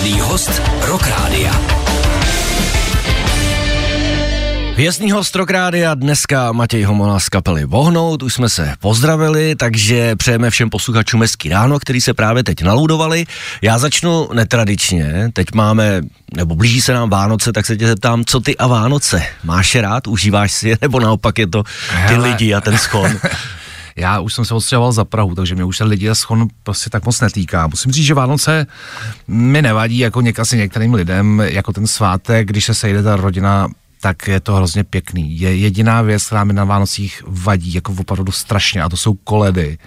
Hvězdný host Rock Rádia. Hvězdný host Rock Rádia dneska Matěj Homola z kapely Vohnout, už jsme se pozdravili, takže přejeme všem posluchačům hezký ráno, který se právě teď naludovali. Já začnu netradičně, teď máme, nebo blíží se nám Vánoce, tak se tě zeptám, co ty a Vánoce? Máš je rád, užíváš si je, nebo naopak je to ty Hele. lidi a ten schon? Já už jsem se odstěhoval za Prahu, takže mě už se lidi a schon prostě tak moc netýká. Musím říct, že Vánoce mi nevadí jako něk, asi některým lidem, jako ten svátek, když se sejde ta rodina tak je to hrozně pěkný. Je jediná věc, která mi na Vánocích vadí, jako opravdu strašně, a to jsou koledy.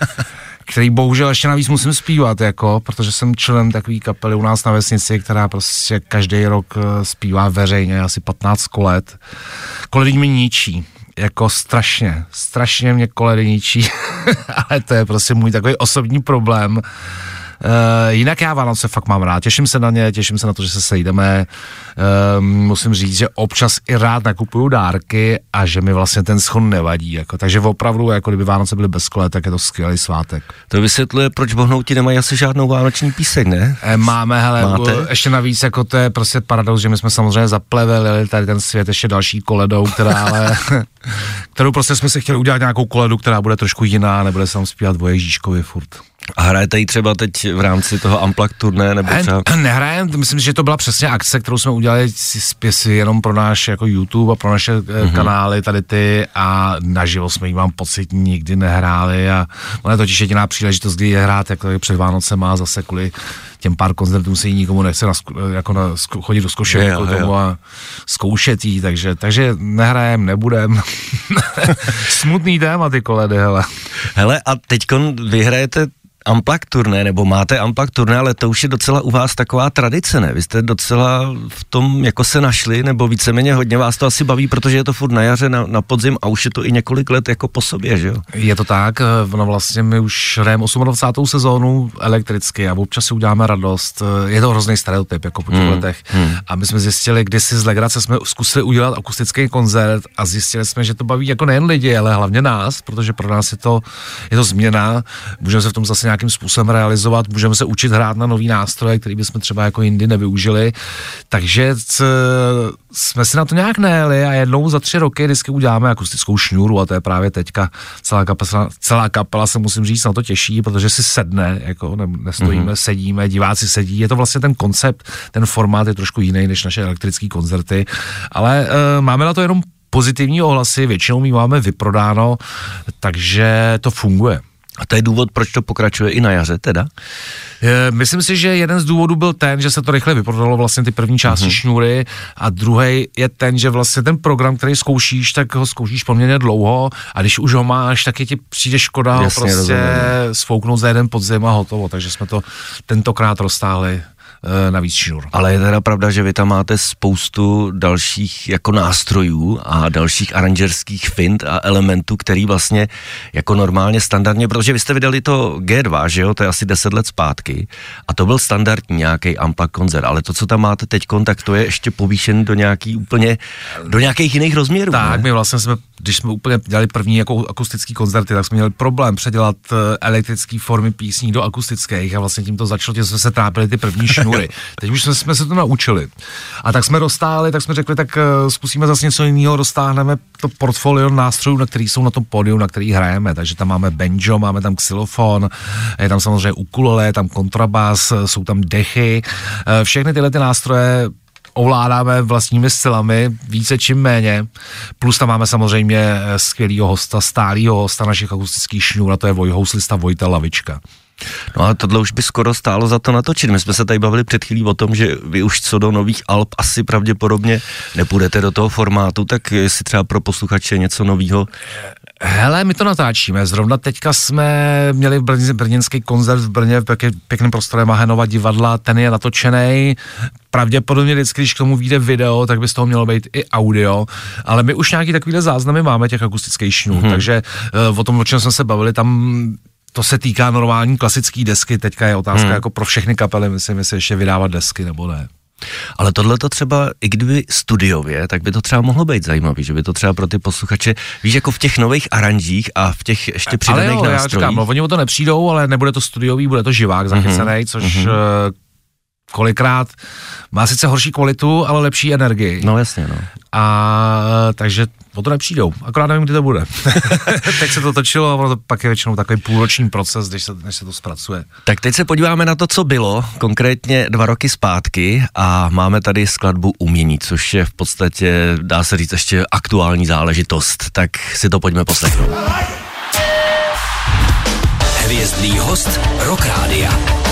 který bohužel ještě navíc musím zpívat, jako, protože jsem členem takové kapely u nás na vesnici, která prostě každý rok eh, zpívá veřejně, asi 15 kolet. Koledy mi ničí jako strašně, strašně mě koledy ničí, ale to je prostě můj takový osobní problém. Uh, jinak já Vánoce fakt mám rád, těším se na ně, těším se na to, že se sejdeme. Uh, musím říct, že občas i rád nakupuju dárky a že mi vlastně ten schon nevadí. Jako, takže opravdu, jako kdyby Vánoce byly bez kole, tak je to skvělý svátek. To vysvětluje, proč bohnouti nemají asi žádnou vánoční píseň, ne? E, máme, hele, Máte? ještě navíc, jako to je prostě paradox, že my jsme samozřejmě zapleveli tady ten svět ještě další koledou, která ale, kterou prostě jsme si chtěli udělat nějakou koledu, která bude trošku jiná, nebude se tam zpívat o Ježíškovi furt. A hrajete ji třeba teď v rámci toho Unplugged turné? Nebo třeba... Nehrajem, myslím, že to byla přesně akce, kterou jsme udělali spisy jenom pro náš jako YouTube a pro naše mm-hmm. kanály tady ty a naživo jsme jí mám pocit nikdy nehráli a ona je totiž jediná příležitost, kdy je hrát jako před Vánoce má zase kvůli těm pár koncertům se jí nikomu nechce na, jako na, chodit do zkušení tomu a zkoušet jí, takže, takže nehrajem, nebudem. Smutný téma ty koledy, hele. Hele, a teďkon vyhrajete Amplak turné, nebo máte Amplak turné, ale to už je docela u vás taková tradice, ne? Vy jste docela v tom jako se našli, nebo víceméně hodně vás to asi baví, protože je to furt na jaře, na, na podzim a už je to i několik let jako po sobě, že jo? Je to tak, no vlastně my už hrajeme 28. sezónu elektricky a občas si uděláme radost. Je to hrozný stereotyp, jako po těch hmm. letech. Hmm. A my jsme zjistili, kdysi z legrace jsme zkusili udělat akustický koncert a zjistili jsme, že to baví jako nejen lidi, ale hlavně nás, protože pro nás je to, je to změna. Můžeme se v tom zase nějak nějakým způsobem realizovat, můžeme se učit hrát na nový nástroje, který bychom třeba jako jindy nevyužili. Takže c, jsme si na to nějak nejeli a jednou za tři roky vždycky uděláme akustickou šňůru a to je právě teďka celá kapela, celá kapela se musím říct na to těší, protože si sedne, jako ne, nestojíme, mm-hmm. sedíme, diváci sedí, je to vlastně ten koncept, ten formát je trošku jiný než naše elektrické koncerty, ale uh, máme na to jenom pozitivní ohlasy, většinou my máme vyprodáno, takže to funguje. A to je důvod, proč to pokračuje i na jaře teda? Myslím si, že jeden z důvodů byl ten, že se to rychle vyprodalo vlastně ty první části mm-hmm. šňůry a druhý je ten, že vlastně ten program, který zkoušíš, tak ho zkoušíš poměrně dlouho a když už ho máš, tak je ti přijde škoda Jasně, ho prostě rozumím. sfouknout za jeden podzim a hotovo, takže jsme to tentokrát roztáhli navíc šňůr. Ale je teda pravda, že vy tam máte spoustu dalších jako nástrojů a dalších aranžerských fint a elementů, který vlastně jako normálně standardně, protože vy jste vydali to G2, že jo, to je asi 10 let zpátky a to byl standardní nějaký Ampak koncert, ale to, co tam máte teď, tak to je ještě povýšený do nějaký úplně, do nějakých jiných rozměrů. Tak, ne? my vlastně jsme, když jsme úplně dělali první jako akustický koncerty, tak jsme měli problém předělat eh, elektrické formy písní do akustických a vlastně tím to začalo, že jsme se trápili ty první šňůry šňůry. Teď už jsme, jsme se to naučili. A tak jsme dostali, tak jsme řekli, tak uh, zkusíme zase něco jiného, roztáhneme to portfolio nástrojů, na který jsou na tom pódiu, na který hrajeme. Takže tam máme banjo, máme tam xylofon, je tam samozřejmě ukulele, je tam kontrabas, jsou tam dechy. Uh, všechny tyhle ty nástroje ovládáme vlastními silami, více čím méně. Plus tam máme samozřejmě eh, skvělého hosta, stálého hosta našich akustických šňůr, a to je vojhouslista Vojta Lavička. No ale tohle už by skoro stálo za to natočit. My jsme se tady bavili před chvílí o tom, že vy už co do nových Alp asi pravděpodobně nepůjdete do toho formátu, tak jestli třeba pro posluchače něco nového Hele, my to natáčíme. Zrovna teďka jsme měli brněnský koncert v Brně v pěkném prostorě Mahenova divadla, ten je natočený. Pravděpodobně vždycky, když k tomu vyjde video, tak by z toho mělo být i audio, ale my už nějaký takovýhle záznamy máme těch akustických šnů, hmm. takže uh, o tom, o čem jsme se bavili, tam to se týká normální klasické desky, teďka je otázka hmm. jako pro všechny kapely, myslím, jestli ještě vydávat desky nebo ne. Ale tohle to třeba, i kdyby studiově, tak by to třeba mohlo být zajímavý, že by to třeba pro ty posluchače, víš, jako v těch nových aranžích a v těch ještě přidaných ale jo, nástrojích. Já říkám, no, oni o to nepřijdou, ale nebude to studiový, bude to živák zachycený, mm-hmm. což mm-hmm kolikrát má sice horší kvalitu, ale lepší energii. No jasně, no. A takže o to nepřijdou, akorát nevím, kdy to bude. Teď se to točilo a ono to pak je většinou takový půlroční proces, než se, než se to zpracuje. Tak teď se podíváme na to, co bylo, konkrétně dva roky zpátky a máme tady skladbu umění, což je v podstatě, dá se říct, ještě aktuální záležitost. Tak si to pojďme poslechnout. Hvězdný host Rock Rádia.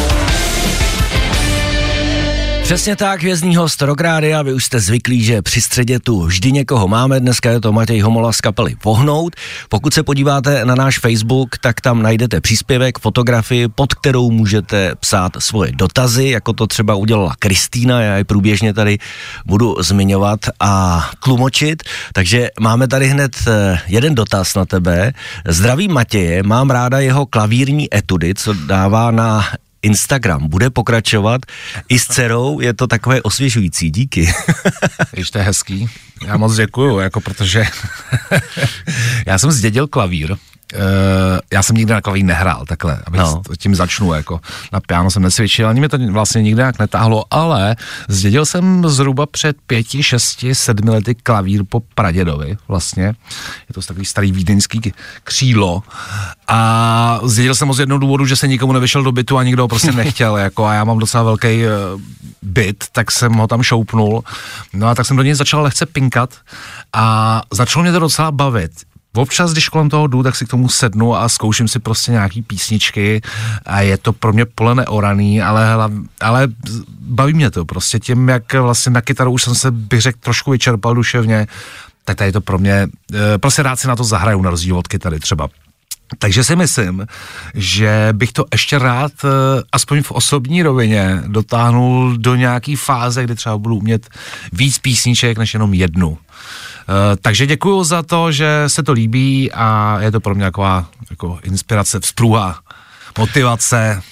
Přesně tak, hvězdní host a vy už jste zvyklí, že při středě tu vždy někoho máme, dneska je to Matěj Homola z kapely Pohnout. Pokud se podíváte na náš Facebook, tak tam najdete příspěvek, fotografii, pod kterou můžete psát svoje dotazy, jako to třeba udělala Kristýna, já ji průběžně tady budu zmiňovat a tlumočit. Takže máme tady hned eh, jeden dotaz na tebe. Zdravím Matěje, mám ráda jeho klavírní etudy, co dává na Instagram bude pokračovat. I s dcerou, je to takové osvěžující, díky. Ještě to je hezký, já moc děkuju, jako protože já jsem zdědil klavír, Uh, já jsem nikdy na klavír nehrál, takhle, abych no. tím začnu, jako. Na piano jsem nesvědčil, ani mi to vlastně nikdy jak netáhlo, ale zdědil jsem zhruba před pěti, šesti, sedmi lety klavír po pradědovi, vlastně, je to takový starý vídeňský křílo a zdědil jsem ho z jednoho důvodu, že se nikomu nevyšel do bytu a nikdo ho prostě nechtěl, jako. A já mám docela velký uh, byt, tak jsem ho tam šoupnul, no a tak jsem do něj začal lehce pinkat a začalo mě to docela bavit občas, když kolem toho jdu, tak si k tomu sednu a zkouším si prostě nějaký písničky a je to pro mě pole neoraný, ale, ale baví mě to prostě tím, jak vlastně na kytaru už jsem se, bych řekl, trošku vyčerpal duševně, tak tady to pro mě, eh, prostě rád si na to zahraju na rozdíl od kytary třeba. Takže si myslím, že bych to ještě rád, eh, aspoň v osobní rovině, dotáhnul do nějaký fáze, kdy třeba budu umět víc písniček než jenom jednu. Eh, takže děkuji za to, že se to líbí a je to pro mě taková jako inspirace, vzpruha, motivace.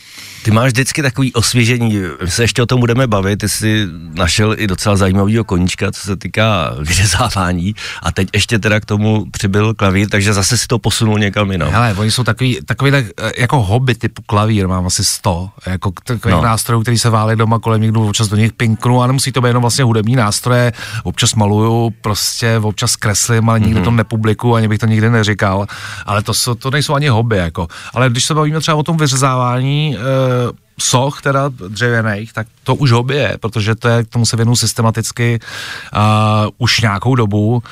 Ty máš vždycky takový osvěžení, my se ještě o tom budeme bavit, ty jsi našel i docela zajímavého koníčka, co se týká vyřezávání a teď ještě teda k tomu přibyl klavír, takže zase si to posunul někam jinam. Hele, oni jsou takový, takový tak, eh, jako hobby typu klavír, mám asi 100, jako takových no. nástrojů, který se válí doma kolem někdo, občas do nich pinknu a nemusí to být jenom vlastně hudební nástroje, občas maluju, prostě občas kreslím, ale nikdy mm-hmm. to nepublikuju, ani bych to nikdy neříkal, ale to, jsou, to nejsou ani hobby, jako. Ale když se bavíme třeba o tom vyřezávání, e, soch teda dřevěných, tak to už hobby je, protože to je, k tomu se věnu systematicky uh, už nějakou dobu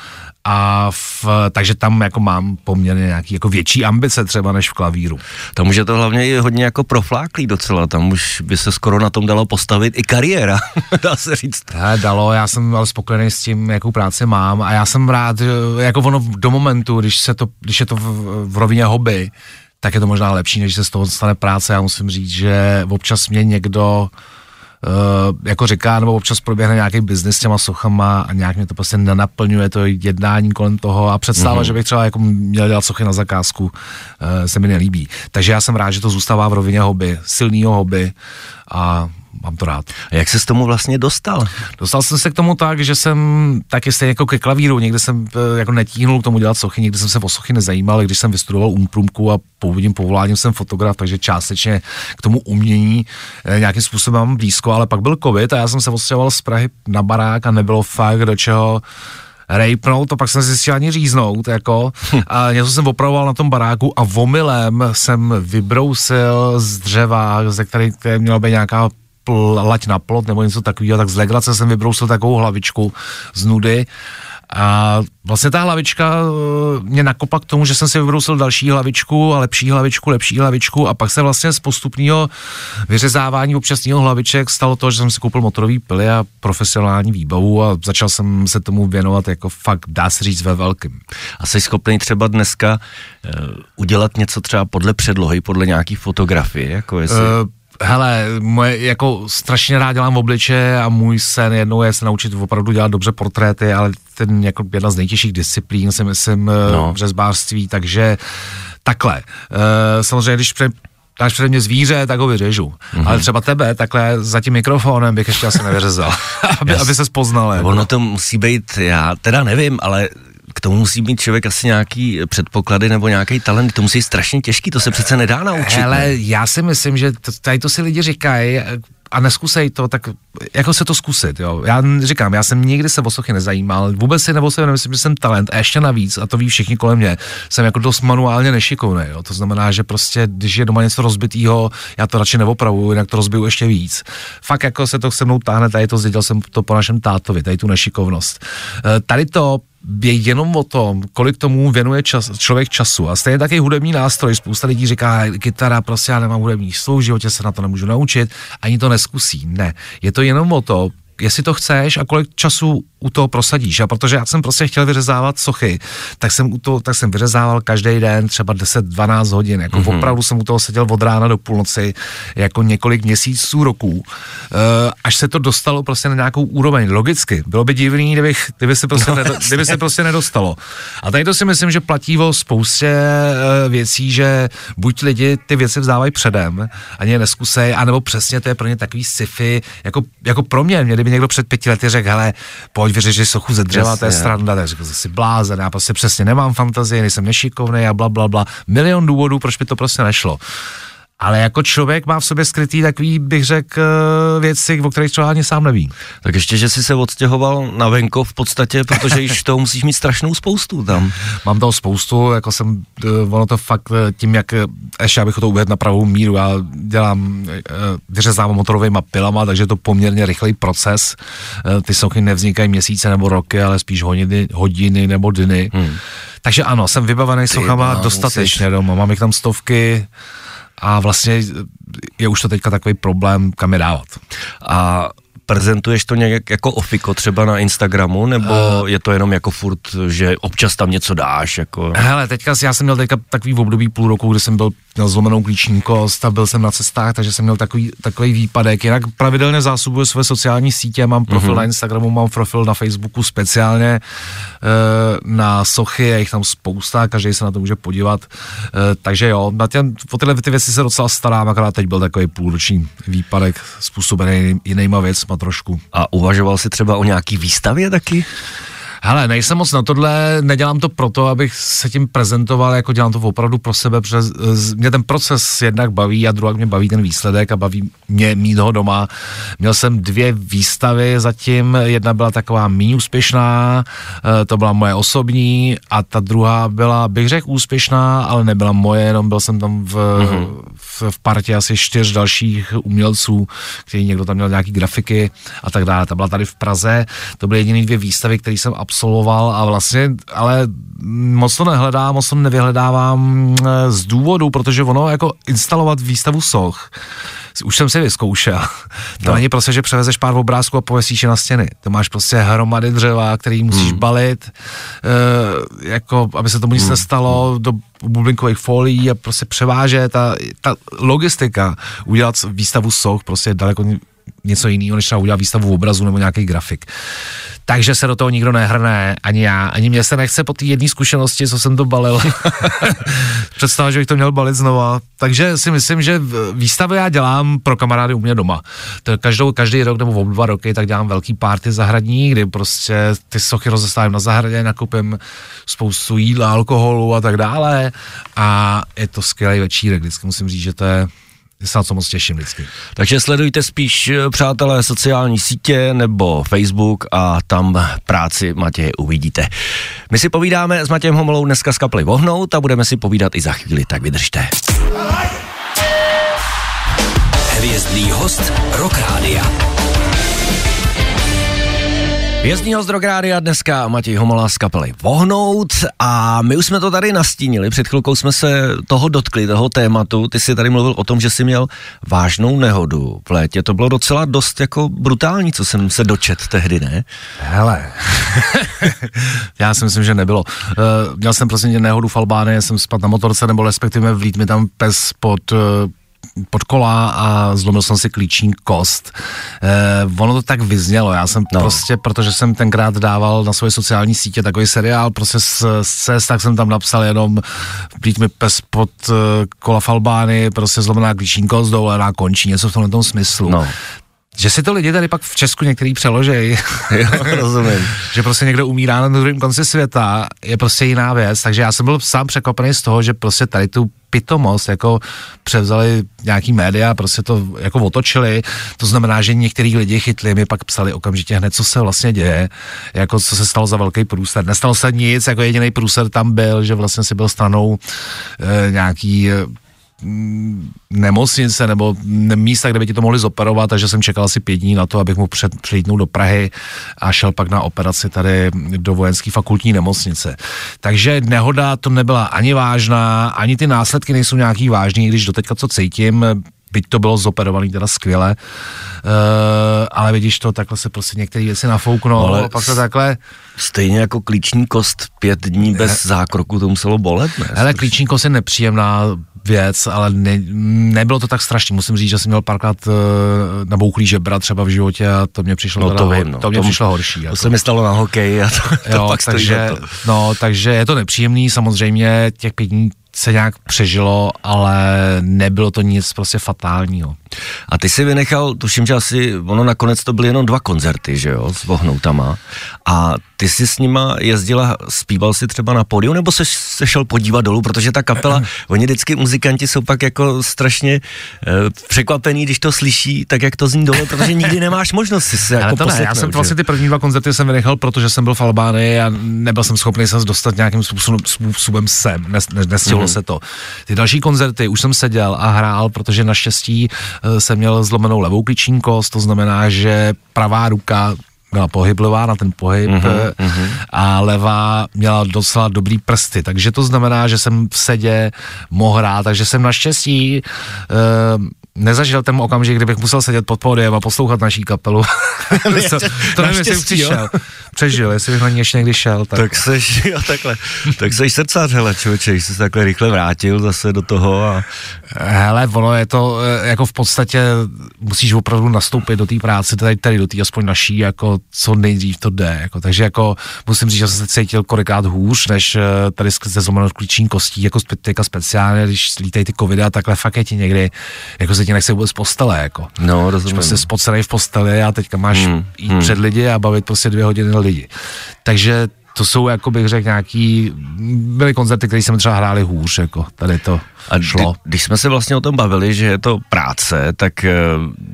a v, takže tam jako mám poměrně nějaký jako větší ambice třeba než v klavíru. Tam už je to hlavně i hodně jako profláklý docela, tam už by se skoro na tom dalo postavit i kariéra, dá se říct. Ne, dalo, já jsem ale spokojený s tím, jakou práci mám a já jsem rád, jako ono do momentu, když, se to, když je to v, v rovině hobby, tak je to možná lepší, než se z toho stane práce. Já musím říct, že občas mě někdo Uh, jako říká, nebo občas proběhne nějaký biznis s těma sochama a nějak mě to prostě nenaplňuje to jednání kolem toho a představa, mm-hmm. že bych třeba jako měl dělat sochy na zakázku, uh, se mi nelíbí. Takže já jsem rád, že to zůstává v rovině hobby, silného hobby a mám to rád. A jak se s tomu vlastně dostal? Dostal jsem se k tomu tak, že jsem taky stejně jako ke klavíru, někde jsem eh, jako netíhnul k tomu dělat sochy, někdy jsem se o sochy nezajímal, když jsem vystudoval umprumku a původním povoláním jsem fotograf, takže částečně k tomu umění eh, nějakým způsobem mám blízko, ale pak byl covid a já jsem se odstěhoval z Prahy na barák a nebylo fakt do čeho rejpnout, to pak jsem zjistil ani říznout, jako, a něco jsem opravoval na tom baráku a vomilem jsem vybrousil z dřeva, ze které, které měla být nějaká pl, lať na plot nebo něco takového, tak z legrace jsem vybrousil takovou hlavičku z nudy. A vlastně ta hlavička eh, mě nakopla k tomu, že jsem si vybrousil další hlavičku a lepší hlavičku, lepší hlavičku. A pak se vlastně z postupného vyřezávání občasného hlaviček stalo to, že jsem si koupil motorový pily a profesionální výbavu a začal jsem se tomu věnovat jako fakt, dá se říct, ve velkým. A jsi schopný třeba dneska uh, udělat něco třeba podle předlohy, podle nějaký fotografie, jako jestli... Uh, Hele, moje, jako strašně rád dělám v obliče a můj sen jednou je se naučit opravdu dělat dobře portréty, ale ten jako jedna z nejtěžších disciplín si myslím eh, no. řezbářství, takže takhle. E, samozřejmě, když pře- dáš přede mě zvíře, tak ho vyřežu. Mm-hmm. Ale třeba tebe takhle za tím mikrofonem bych ještě asi nevyřezal, aby, aby se spoznal. Jako. Ono to musí být, já teda nevím, ale k tomu musí mít člověk asi nějaký předpoklady nebo nějaký talent, to musí být strašně těžký, to se přece nedá naučit. Ale já si myslím, že tady to si lidi říkají, a neskusej to, tak jako se to zkusit, jo. Já říkám, já jsem nikdy se o sochy nezajímal, vůbec si nebo se nemyslím, že jsem talent a ještě navíc, a to ví všichni kolem mě, jsem jako dost manuálně nešikovný, jo. To znamená, že prostě, když je doma něco rozbitýho, já to radši neopravuju, jinak to rozbiju ještě víc. Fakt jako se to se mnou táhne, tady to zdědil jsem to po našem tátovi, tady tu nešikovnost. E, tady to je jenom o tom, kolik tomu věnuje čas, člověk času. A stejně taky hudební nástroj. Spousta lidí říká, kytara, prostě já nemám hudební slov, v životě se na to nemůžu naučit, ani to neskusí. Ne, je to jenom o to, jestli to chceš a kolik času u toho prosadíš. A protože já jsem prostě chtěl vyřezávat sochy, tak jsem, u toho, tak jsem vyřezával každý den třeba 10-12 hodin. Jako mm-hmm. opravdu jsem u toho seděl od rána do půlnoci, jako několik měsíců, roků, uh, až se to dostalo prostě na nějakou úroveň. Logicky. Bylo by divný, kdybych, kdyby, se prostě, no, nedo, kdyby se prostě nedostalo. A tady to si myslím, že platí o spoustě uh, věcí, že buď lidi ty věci vzdávají předem, ani je neskusej, anebo přesně to je pro ně takový sci-fi, jako, jako pro mě, mě kdyby někdo před pěti lety řekl, hele, pojď vyřešit sochu ze dřeva, to je stranda, tak řekl, jsi blázen, já prostě přesně nemám fantazii, nejsem nešikovný a bla, bla, bla. Milion důvodů, proč by to prostě nešlo ale jako člověk má v sobě skrytý takový, bych řekl, eh, věci, o kterých třeba ani sám neví. Tak ještě, že jsi se odstěhoval na venkov v podstatě, protože již toho musíš mít strašnou spoustu tam. Mám toho spoustu, jako jsem, eh, ono to fakt eh, tím, jak, ještě abych to uvedl na pravou míru, já dělám, vyřezám motorovými pilama, takže je to poměrně rychlý proces. Ty sochy nevznikají měsíce nebo roky, ale spíš hodiny, hodiny nebo dny. Hmm. Takže ano, jsem vybavený sochama dostatečně doma, mám jich tam stovky, a vlastně je už to teďka takový problém, kam je dávat. A prezentuješ to nějak jako ofiko třeba na Instagramu, nebo uh, je to jenom jako furt, že občas tam něco dáš? Jako... Hele, teďka já jsem měl teďka takový v období půl roku, kdy jsem byl měl zlomenou klíční kost a byl jsem na cestách, takže jsem měl takový, takový výpadek. Jinak pravidelně zásobuju své sociální sítě, mám profil mm-hmm. na Instagramu, mám profil na Facebooku speciálně e, na sochy, je jich tam spousta, každý se na to může podívat. E, takže jo, na tě, o tyhle ty věci se docela starám, akorát teď byl takový půlroční výpadek způsobený jinýma věcma trošku. A uvažoval jsi třeba o nějaký výstavě taky? Hele, nejsem moc na tohle, nedělám to proto, abych se tím prezentoval, jako dělám to opravdu pro sebe, protože mě ten proces jednak baví a druhá mě baví ten výsledek a baví mě mít ho doma. Měl jsem dvě výstavy zatím, jedna byla taková méně úspěšná, eh, to byla moje osobní a ta druhá byla, bych řekl, úspěšná, ale nebyla moje, jenom byl jsem tam v, mm-hmm. v, v partě asi čtyř dalších umělců, který někdo tam měl nějaký grafiky a tak dále. Ta byla tady v Praze, to byly jediné dvě výstavy, které jsem absolvoval a vlastně, ale moc to nehledám, moc to nevyhledávám eh, z důvodu, protože ono jako instalovat výstavu soch, už jsem si vyzkoušel. To no. není prostě, že převezeš pár obrázků a povesíš je na stěny. To máš prostě hromady dřeva, který musíš hmm. balit, e, jako, aby se tomu nic hmm. nestalo, do bublinkových folií a prostě převážet. Ta, ta logistika udělat výstavu soch prostě daleko něco jiného, než třeba udělat výstavu obrazu nebo nějaký grafik. Takže se do toho nikdo nehrne, ani já, ani mě se nechce po té jedné zkušenosti, co jsem to balil. Představa, že bych to měl balit znova. Takže si myslím, že výstavy já dělám pro kamarády u mě doma. To každou, každý rok nebo dva roky tak dělám velký párty zahradní, kdy prostě ty sochy rozestavím na zahradě, nakupím spoustu jídla, alkoholu a tak dále. A je to skvělý večírek, vždycky musím říct, že to je se na co moc těším vždycky. Takže sledujte spíš, eh, přátelé, sociální sítě nebo Facebook a tam práci Matěje uvidíte. My si povídáme s Matějem Homolou dneska z kapely Vohnout a budeme si povídat i za chvíli, tak vydržte. Hvězdný host Rock Rádia. Jezdní host a dneska Matěj Homola z kapely Vohnout. A my už jsme to tady nastínili, před chvilkou jsme se toho dotkli, toho tématu, ty jsi tady mluvil o tom, že jsi měl vážnou nehodu v létě, to bylo docela dost jako brutální, co jsem se dočet tehdy, ne? Hele, já si myslím, že nebylo. Uh, měl jsem prostě nehodu v Albánii, jsem spad na motorce, nebo respektive vlít mi tam pes pod uh, pod kola a zlomil jsem si klíční kost. Eh, ono to tak vyznělo, já jsem no. prostě, protože jsem tenkrát dával na svoje sociální sítě takový seriál, prostě z, z cest, tak jsem tam napsal jenom být mi pes pod uh, kola v Albány, prostě zlomená klíční kost, dovolená končí, něco v tomhle tom smyslu. No že si to lidi tady pak v Česku některý přeložej. rozumím. že prostě někdo umírá na druhém konci světa, je prostě jiná věc, takže já jsem byl sám překvapený z toho, že prostě tady tu pitomost jako převzali nějaký média, prostě to jako otočili, to znamená, že některý lidi chytli, mi pak psali okamžitě hned, co se vlastně děje, jako co se stalo za velký průser. Nestalo se nic, jako jediný průser tam byl, že vlastně si byl stranou e, nějaký Mm, nemocnice nebo místa, kde by ti to mohli zoperovat, takže jsem čekal asi pět dní na to, abych mu před, přilítnul do Prahy a šel pak na operaci tady do vojenské fakultní nemocnice. Takže nehoda to nebyla ani vážná, ani ty následky nejsou nějaký vážný, když doteďka co cítím, byť to bylo zoperovaný teda skvěle, uh, ale vidíš to, takhle se prostě některé věci nafouknou no, ale pak to takhle... Stejně jako klíční kost pět dní bez zákroku to muselo bolet, ne? Ale klíční kost je nepříjemná věc, ale ne, nebylo to tak strašně. Musím říct, že jsem měl párkrát uh, nabouchlý žebra třeba v životě a to mě přišlo, no, to, vím, no. to mě to, přišlo horší. To jako. se mi stalo na hokeji a to, to jo, pak takže, to. No, takže je to nepříjemný, samozřejmě těch pět dní se nějak přežilo, ale nebylo to nic prostě fatálního. A ty si vynechal, tuším, že asi, ono nakonec to byly jenom dva koncerty, že jo, s Vohnoutama. A ty jsi s nima jezdila, zpíval si třeba na pódiu, nebo se, se šel podívat dolů, protože ta kapela, oni vždycky muzikanti jsou pak jako strašně eh, překvapení, když to slyší, tak jak to zní dole, protože nikdy nemáš možnost si se jako to ne, já jsem že? vlastně ty první dva koncerty jsem vynechal, protože jsem byl v Albánii a nebyl jsem schopný se dostat nějakým způsobem, způsobem sem, nes, nes, nestihlo mm-hmm. se to. Ty další koncerty už jsem seděl a hrál, protože naštěstí uh, jsem měl zlomenou levou klíční kost, to znamená, že pravá ruka byla pohyblivá na ten pohyb uh-huh, a levá měla docela dobrý prsty, takže to znamená, že jsem v sedě mohl hrát, takže jsem naštěstí uh, nezažil ten okamžik, kdybych musel sedět pod pódiem a poslouchat naší kapelu. to, to nevím, jestli přišel. Přežil, jestli bych na ní ještě někdy šel. Tak, tak seš, jo, takhle, tak seš srdcař, hele, člověče, jsi se takhle rychle vrátil zase do toho a... Hele, ono je to, eh, jako v podstatě musíš opravdu nastoupit do té práce, tady, tady do té aspoň naší, jako co nejdřív to jde, jako, takže jako musím říct, že jsem se cítil kolikrát hůř, než eh, tady se zlomenou klíční kostí, jako teďka speciálně, když lítají ty covidy a takhle fakt je ti někdy, jako se ti nechce vůbec postele, jako. No, rozumím. Prostě spocenej v posteli a teďka máš hmm, jít hmm. před lidi a bavit prostě dvě hodiny lidi. Takže to jsou, jako bych řekl, nějaký, byly koncerty, které jsme třeba hráli hůř, jako tady to a šlo. Kdy, když jsme se vlastně o tom bavili, že je to práce, tak eh,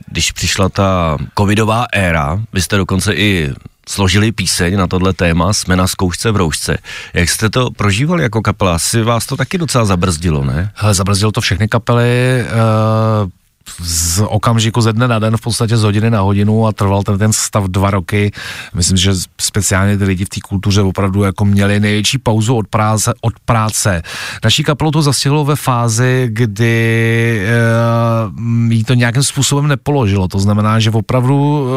když přišla ta covidová éra, vy jste dokonce i složili píseň na tohle téma, jsme na zkoušce v roušce. Jak jste to prožívali jako kapela? Asi vás to taky docela zabrzdilo, ne? Hele, zabrzdilo to všechny kapely, uh, z okamžiku ze dne na den, v podstatě z hodiny na hodinu a trval ten, ten stav dva roky. Myslím, že speciálně ty lidi v té kultuře opravdu jako měli největší pauzu od práce. Od práce. Naší kapelu to zastihlo ve fázi, kdy uh, jí to nějakým způsobem nepoložilo. To znamená, že opravdu uh,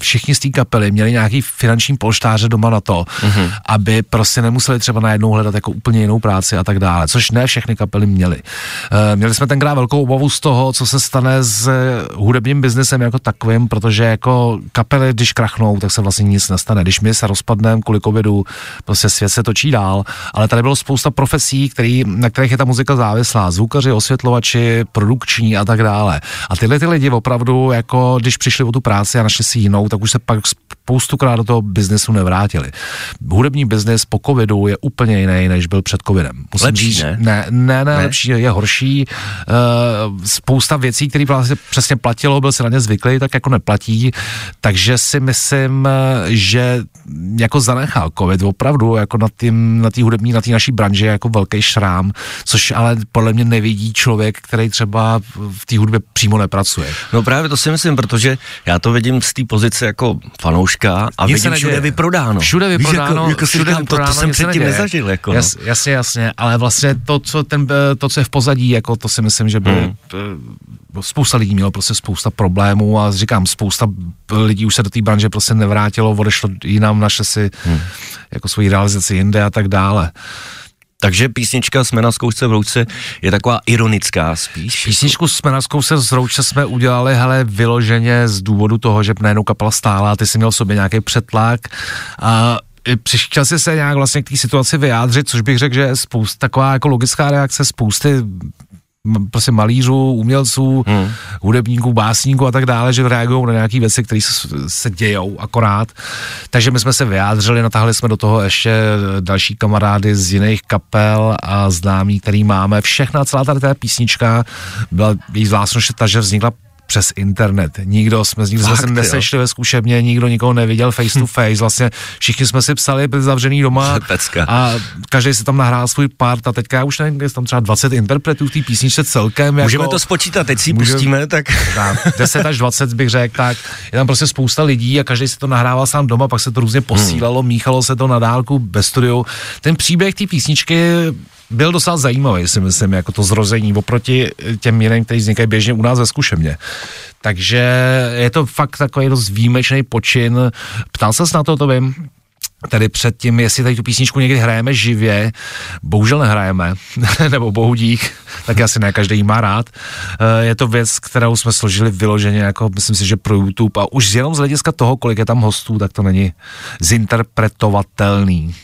všichni z té kapely měli nějaký finanční polštáře doma na to, mm-hmm. aby prostě nemuseli třeba najednou hledat jako úplně jinou práci a tak dále, což ne všechny kapely měly. Uh, měli jsme tenkrát velkou obavu z toho, co se stane stane s hudebním biznesem jako takovým, protože jako kapely, když krachnou, tak se vlastně nic nestane. Když my se rozpadneme kvůli covidu, prostě svět se točí dál, ale tady bylo spousta profesí, který, na kterých je ta muzika závislá. Zvukaři, osvětlovači, produkční a tak dále. A tyhle ty lidi opravdu, jako když přišli o tu práci a našli si jinou, tak už se pak spoustukrát do toho biznesu nevrátili. Hudební biznis po covidu je úplně jiný, než byl před covidem. Musím lepší, říct, ne? Ne, ne, ne, ne, lepší, je horší. Uh, spousta věcí, který vlastně přesně platilo, byl se na ně zvyklý, tak jako neplatí. Takže si myslím, že jako zanechal covid opravdu jako na té na tý hudební, na té naší branži jako velký šrám, což ale podle mě nevidí člověk, který třeba v té hudbě přímo nepracuje. No právě to si myslím, protože já to vidím z té pozice jako fanouška a vidím všude vyprodáno. Všude vyprodáno. Jako, jako všude říkám, vyprodáno, to, to jsem předtím nezažil. Jako, no. Jas, jasně, jasně, ale vlastně to, co, ten, to, co je v pozadí, jako to si myslím, že by hmm spousta lidí mělo prostě spousta problémů a říkám, spousta lidí už se do té branže prostě nevrátilo, odešlo jinam, naše si hmm. jako svoji realizaci jinde a tak dále. Takže písnička Jsme na zkoušce v roučce je taková ironická spíš. Písničku Jsme na zkoušce z roučce jsme udělali hele, vyloženě z důvodu toho, že najednou kapela stála, ty jsi měl v sobě nějaký přetlak a přišel si se nějak vlastně k té situaci vyjádřit, což bych řekl, že je spousta, taková jako logická reakce spousty prostě malířů, umělců, hmm. hudebníků, básníků a tak dále, že reagují na nějaké věci, které se, se dějou akorát. Takže my jsme se vyjádřili, natáhli jsme do toho ještě další kamarády z jiných kapel a známí, který máme. Všechna celá tady ta písnička byla její zvláštnost ta, že vznikla přes internet. Nikdo jsme, nikdo jsme se nesešli ve zkušebně, nikdo nikoho neviděl face to face. Vlastně všichni jsme si psali zavřený doma Pecka. a každý si tam nahrál svůj part a teďka já už nevím, je tam třeba 20 interpretů v té písničce celkem. Můžeme jako, to spočítat, teď si můžeme, pustíme, tak... Dám, 10 až 20 bych řekl, tak je tam prostě spousta lidí a každý si to nahrával sám doma, pak se to různě posílalo, hmm. míchalo se to na dálku bez studiu. Ten příběh té písničky byl docela zajímavý, si myslím, jako to zrození oproti těm jiným, kteří vznikají běžně u nás ve zkušebně. Takže je to fakt takový dost výjimečný počin. Ptal se na to, to vím, tady předtím, jestli tady tu písničku někdy hrajeme živě, bohužel nehrajeme, nebo bohudík, tak asi ne každý má rád. Eh, je to věc, kterou jsme složili vyloženě, jako myslím si, že pro YouTube a už jenom z hlediska toho, kolik je tam hostů, tak to není zinterpretovatelný.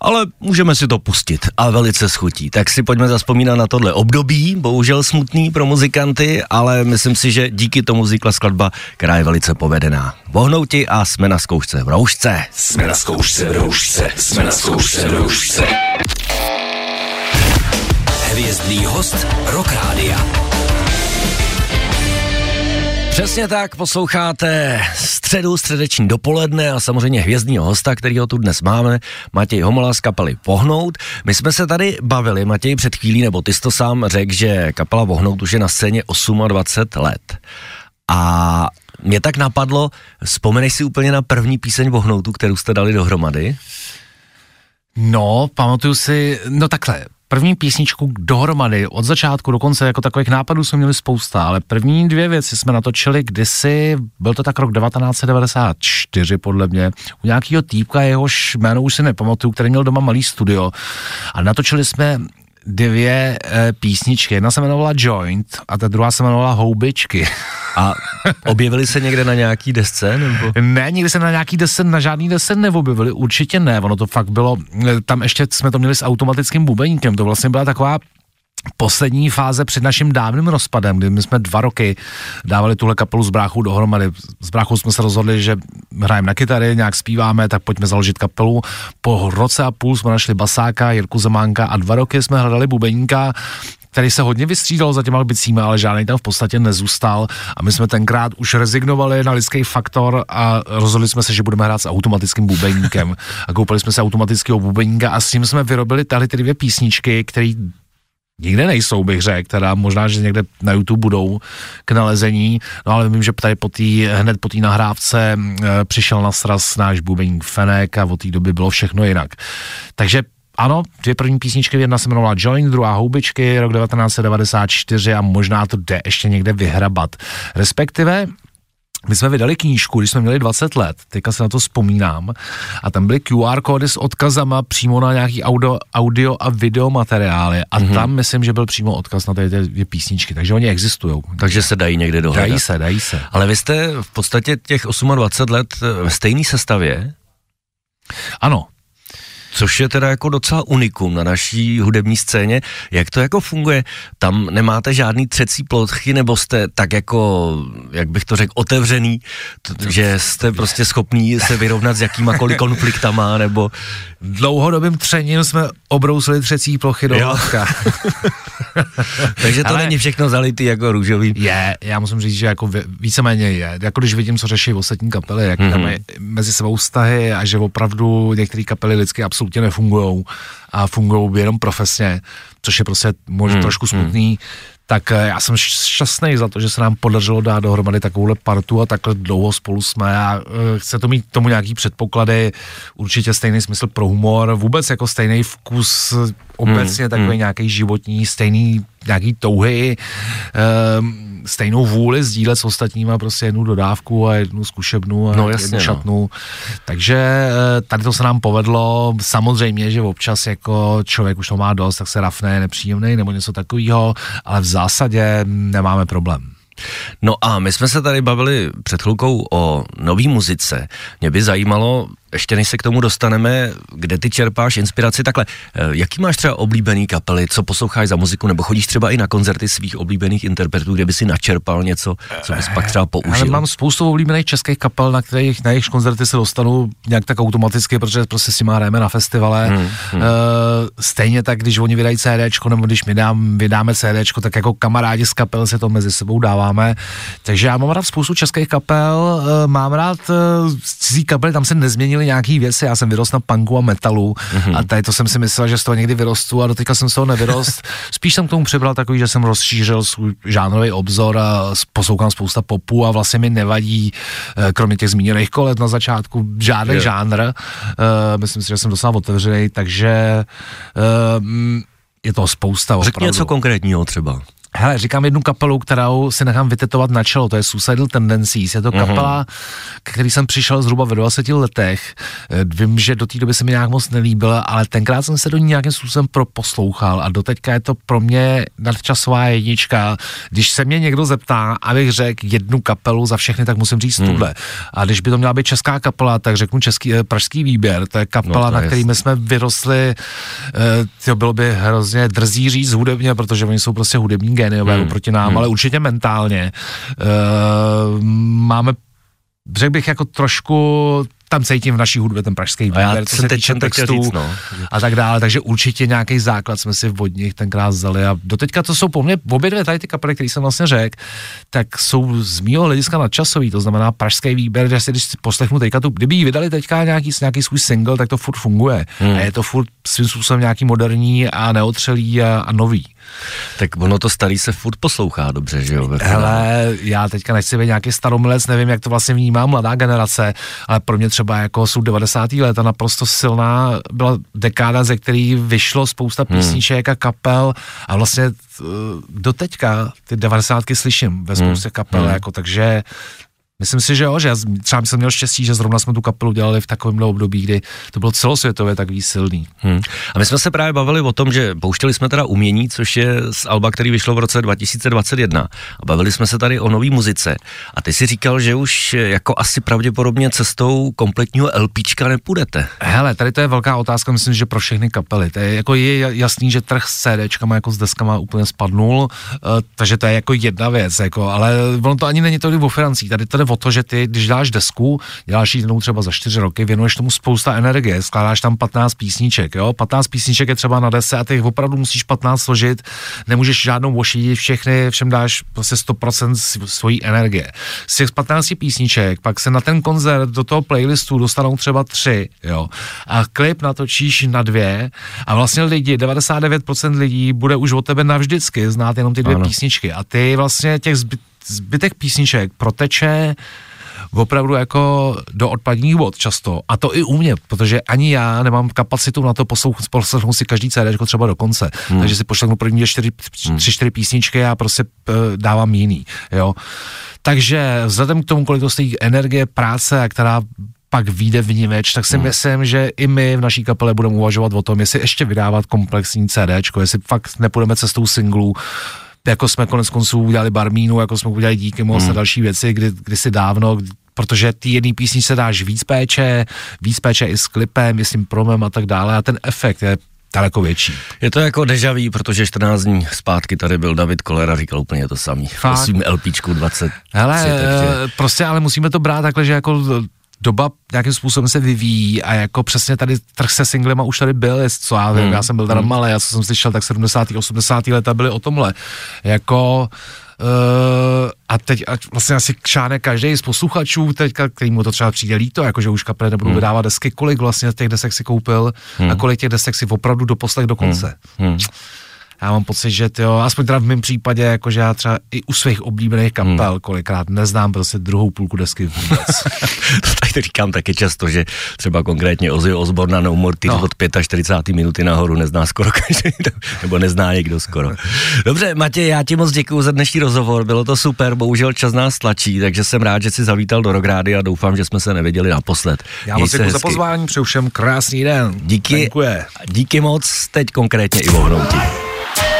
Ale můžeme si to pustit a velice schutí. Tak si pojďme zaspomínat na tohle období, bohužel smutný pro muzikanty, ale myslím si, že díky tomu vznikla skladba, která je velice povedená. Vohnouti a jsme na zkoušce v roušce. Jsme na zkoušce v roušce, jsme na zkoušce v roušce. Hvězdný host Rock Rádia. Přesně tak, posloucháte středu, středeční dopoledne a samozřejmě hvězdního hosta, kterýho tu dnes máme, Matěj Homola z kapely Pohnout. My jsme se tady bavili, Matěj, před chvílí, nebo ty jsi to sám řekl, že kapela Pohnout už je na scéně 28 let. A mě tak napadlo, vzpomeneš si úplně na první píseň Vohnoutu, kterou jste dali dohromady? No, pamatuju si, no takhle, první písničku dohromady, od začátku do konce, jako takových nápadů jsme měli spousta, ale první dvě věci jsme natočili kdysi, byl to tak rok 1994 podle mě, u nějakého týpka, jehož jméno už si nepamatuju, který měl doma malý studio a natočili jsme dvě e, písničky. Jedna se jmenovala Joint a ta druhá se jmenovala Houbičky. A objevili se někde na nějaký desce? Nebo? Ne, nikdy se na nějaký desce, na žádný desce neobjevili, určitě ne. Ono to fakt bylo, eh, tam ještě jsme to měli s automatickým bubeníkem, to vlastně byla taková poslední fáze před naším dávným rozpadem, kdy my jsme dva roky dávali tuhle kapelu s bráchou dohromady. S bráchou jsme se rozhodli, že hrajeme na kytary, nějak zpíváme, tak pojďme založit kapelu. Po roce a půl jsme našli basáka, Jirku Zemánka a dva roky jsme hledali bubeníka, který se hodně vystřídal za těma albicíma, ale žádný tam v podstatě nezůstal a my jsme tenkrát už rezignovali na lidský faktor a rozhodli jsme se, že budeme hrát s automatickým bubeníkem a koupili jsme se automatického bubeníka a s tím jsme vyrobili tady ty dvě písničky, které nikde nejsou, bych řekl, teda možná, že někde na YouTube budou k nalezení, no ale vím, že tady po tý, hned po té nahrávce e, přišel na sraz náš bubeník Fenek a od té doby bylo všechno jinak. Takže ano, dvě první písničky, jedna se jmenovala Join, druhá Houbičky, rok 1994 a možná to jde ještě někde vyhrabat. Respektive my jsme vydali knížku, když jsme měli 20 let, teďka se na to vzpomínám, a tam byly QR kódy s odkazama přímo na nějaký audio, audio a video materiály a mm-hmm. tam myslím, že byl přímo odkaz na ty dvě písničky, takže oni existují. Takže se dají někde dohledat. Dají se, dají se. Ale vy jste v podstatě těch 28 let ve stejné sestavě? Ano, což je teda jako docela unikum na naší hudební scéně. Jak to jako funguje? Tam nemáte žádný třecí plochy, nebo jste tak jako, jak bych to řekl, otevřený, že jste prostě schopný se vyrovnat s jakýmakoliv konfliktama, nebo... Dlouhodobým třením jsme obrousili třecí plochy do Takže to Ale není všechno zalitý jako růžový. Je, já musím říct, že jako víceméně je. Jako když vidím, co řeší ostatní kapely, jak mm-hmm. tam je mezi sebou vztahy a že opravdu některé kapely lidsky absolutně nefungují a fungují jenom profesně, což je prostě možná mm, trošku smutný, mm. tak eh, já jsem šťastný za to, že se nám podařilo dát dohromady takovouhle partu a takhle dlouho spolu jsme a eh, chce to mít tomu nějaký předpoklady, určitě stejný smysl pro humor, vůbec jako stejný vkus, obecně mm, takový mm. nějaký životní, stejný nějaký touhy, um, stejnou vůli sdílet s ostatníma prostě jednu dodávku a jednu zkušebnu a no, jasně, jednu no. šatnu. No. Takže eh, tady to se nám povedlo. Samozřejmě, že občas jako člověk už to má dost, tak se rafne, nepříjemný nebo něco takového, ale v zásadě nemáme problém. No a my jsme se tady bavili před chvilkou o nový muzice. Mě by zajímalo, ještě než se k tomu dostaneme, kde ty čerpáš inspiraci, takhle, eh, jaký máš třeba oblíbený kapely, co posloucháš za muziku, nebo chodíš třeba i na koncerty svých oblíbených interpretů, kde by si načerpal něco, co bys pak třeba použil? Ale mám spoustu oblíbených českých kapel, na kterých na jejich koncerty se dostanu nějak tak automaticky, protože prostě si má hrajeme na festivale. Hmm, hmm. Uh, stejně tak, když oni vydají CD, nebo když my dám, vydáme CD, tak jako kamarádi z kapel se to mezi sebou dáváme. Takže já mám rád spoustu českých kapel, uh, mám rád cizí kapely, tam se nezměnily nějaký věci, já jsem vyrost na punku a metalu hmm. a tady to jsem si myslel, že z toho někdy vyrostu a doteďka jsem z toho nevyrost. Spíš jsem k tomu přibral takový, že jsem rozšířil svůj žánrový obzor a poslouchám spousta popu a vlastně mi nevadí, kromě těch zmíněných kolet na začátku, žádný je. žánr. Uh, myslím si, že jsem docela otevřený, takže uh, je to spousta Řekni něco konkrétního třeba. Hele, říkám jednu kapelu, kterou si nechám vytetovat na čelo, to je Suicidal Tendencies. Je to mhm. kapela, mm-hmm. který jsem přišel zhruba ve 20 letech. Eh, vím, že do té doby se mi nějak moc nelíbila, ale tenkrát jsem se do ní nějakým způsobem proposlouchal a doteďka je to pro mě nadčasová jednička. Když se mě někdo zeptá, abych řekl jednu kapelu za všechny, tak musím říct mm. tuhle. A když by to měla být česká kapela, tak řeknu český, eh, pražský výběr. To je kapela, no, to na který my jsme vyrostli. Eh, to bylo by hrozně drzí říct hudebně, protože oni jsou prostě hudební géniové hmm. proti nám, hmm. ale určitě mentálně. Uh, máme řekl bych jako trošku tam cítím v naší hudbě ten pražský výběr, co se týče textů říct, no. a tak dále, takže určitě nějaký základ jsme si od nich tenkrát vzali a doteďka to jsou po mně, obě dvě tady ty kapely, které jsem vlastně řekl, tak jsou z mýho hlediska nadčasový, to znamená pražský výběr, že si když poslechnu teďka tu, kdyby jí vydali teďka nějaký, nějaký svůj single, tak to furt funguje hmm. a je to furt svým způsobem nějaký moderní a neotřelý a, a nový. Tak ono to starý se furt poslouchá dobře, že jo? Hele, já teďka nechci být nějaký staromilec, nevím, jak to vlastně vnímá mladá generace, ale pro mě třeba jako jsou 90. léta naprosto silná, byla dekáda, ze který vyšlo spousta hmm. písniček a kapel a vlastně eh, do teďka ty 90. slyším ve spoustě hmm. kapel, hmm. jako, takže Myslím si, že jo, že já třeba jsem měl štěstí, že zrovna jsme tu kapelu dělali v takovém období, kdy to bylo celosvětově tak silný. Hmm. A my jsme se právě bavili o tom, že pouštěli jsme teda umění, což je z Alba, který vyšlo v roce 2021. A bavili jsme se tady o nové muzice. A ty si říkal, že už jako asi pravděpodobně cestou kompletního LPčka nepůjdete. Hele, tady to je velká otázka, myslím, že pro všechny kapely. To je jako je jasný, že trh s CDčkama jako s deskama úplně spadnul, uh, takže to je jako jedna věc, jako, ale ono to ani není to o financích, tady to o to, že ty, když dáš desku, děláš ji třeba za čtyři roky, věnuješ tomu spousta energie, skládáš tam 15 písniček, jo, 15 písniček je třeba na dese a ty opravdu musíš 15 složit, nemůžeš žádnou ošidit, všechny, všem dáš prostě 100% svojí energie. Z těch 15 písniček pak se na ten koncert do toho playlistu dostanou třeba tři, jo, a klip natočíš na dvě a vlastně lidi, 99% lidí bude už od tebe navždycky znát jenom ty dvě ano. písničky a ty vlastně těch zbyt, zbytek písniček proteče opravdu jako do odpadních vod často. A to i u mě, protože ani já nemám kapacitu na to poslouchat, poslechnout si každý CD třeba do konce. Hmm. Takže si pošlechnu první čtyři, hmm. tři, čtyři písničky a prostě uh, dávám jiný. Jo. Takže vzhledem k tomu, kolik to stojí energie, práce, která pak vyjde vnímeč, tak si hmm. myslím, že i my v naší kapele budeme uvažovat o tom, jestli ještě vydávat komplexní CD, jestli fakt nepůjdeme cestou singlů, jako jsme konec konců udělali Barmínu, jako jsme udělali Díky Most hmm. a další věci, kdy, kdysi dávno, protože ty jedný písni se dáš víc péče, víc péče i s klipem, i s tím promem a tak dále a ten efekt je daleko větší. Je to jako dejaví, protože 14 dní zpátky tady byl David Kolera, říkal úplně to samý. Fakt? V svým LPčku 20. Hele, takže... prostě ale musíme to brát takhle, že jako doba nějakým způsobem se vyvíjí a jako přesně tady trh se singlema už tady byl, co já vím, hmm. já jsem byl teda hmm. malý, já jsem slyšel, tak 70. 80. leta byly o tomhle. Jako Uh, a teď a vlastně asi kšáne každý z posluchačů, teďka, který mu to třeba přijde líto, jakože už kapely nebudou hmm. vydávat desky, kolik vlastně těch desek si koupil hmm. a kolik těch desek si opravdu doposlech do konce. Hmm. Hmm já mám pocit, že jo, aspoň teda v mém případě, jakože já třeba i u svých oblíbených kapel hmm. kolikrát neznám prostě druhou půlku desky vůbec. to tady říkám taky často, že třeba konkrétně Ozzy Osbourne na No More no. od 45. minuty nahoru nezná skoro každý, nebo nezná někdo skoro. Dobře, Matěj, já ti moc děkuji za dnešní rozhovor, bylo to super, bohužel čas nás tlačí, takže jsem rád, že jsi zavítal do Rogrády a doufám, že jsme se neviděli naposled. Já moc děkuji za pozvání, přeju všem krásný den. Díky, díky moc, teď konkrétně i vohnoutí. Thank you.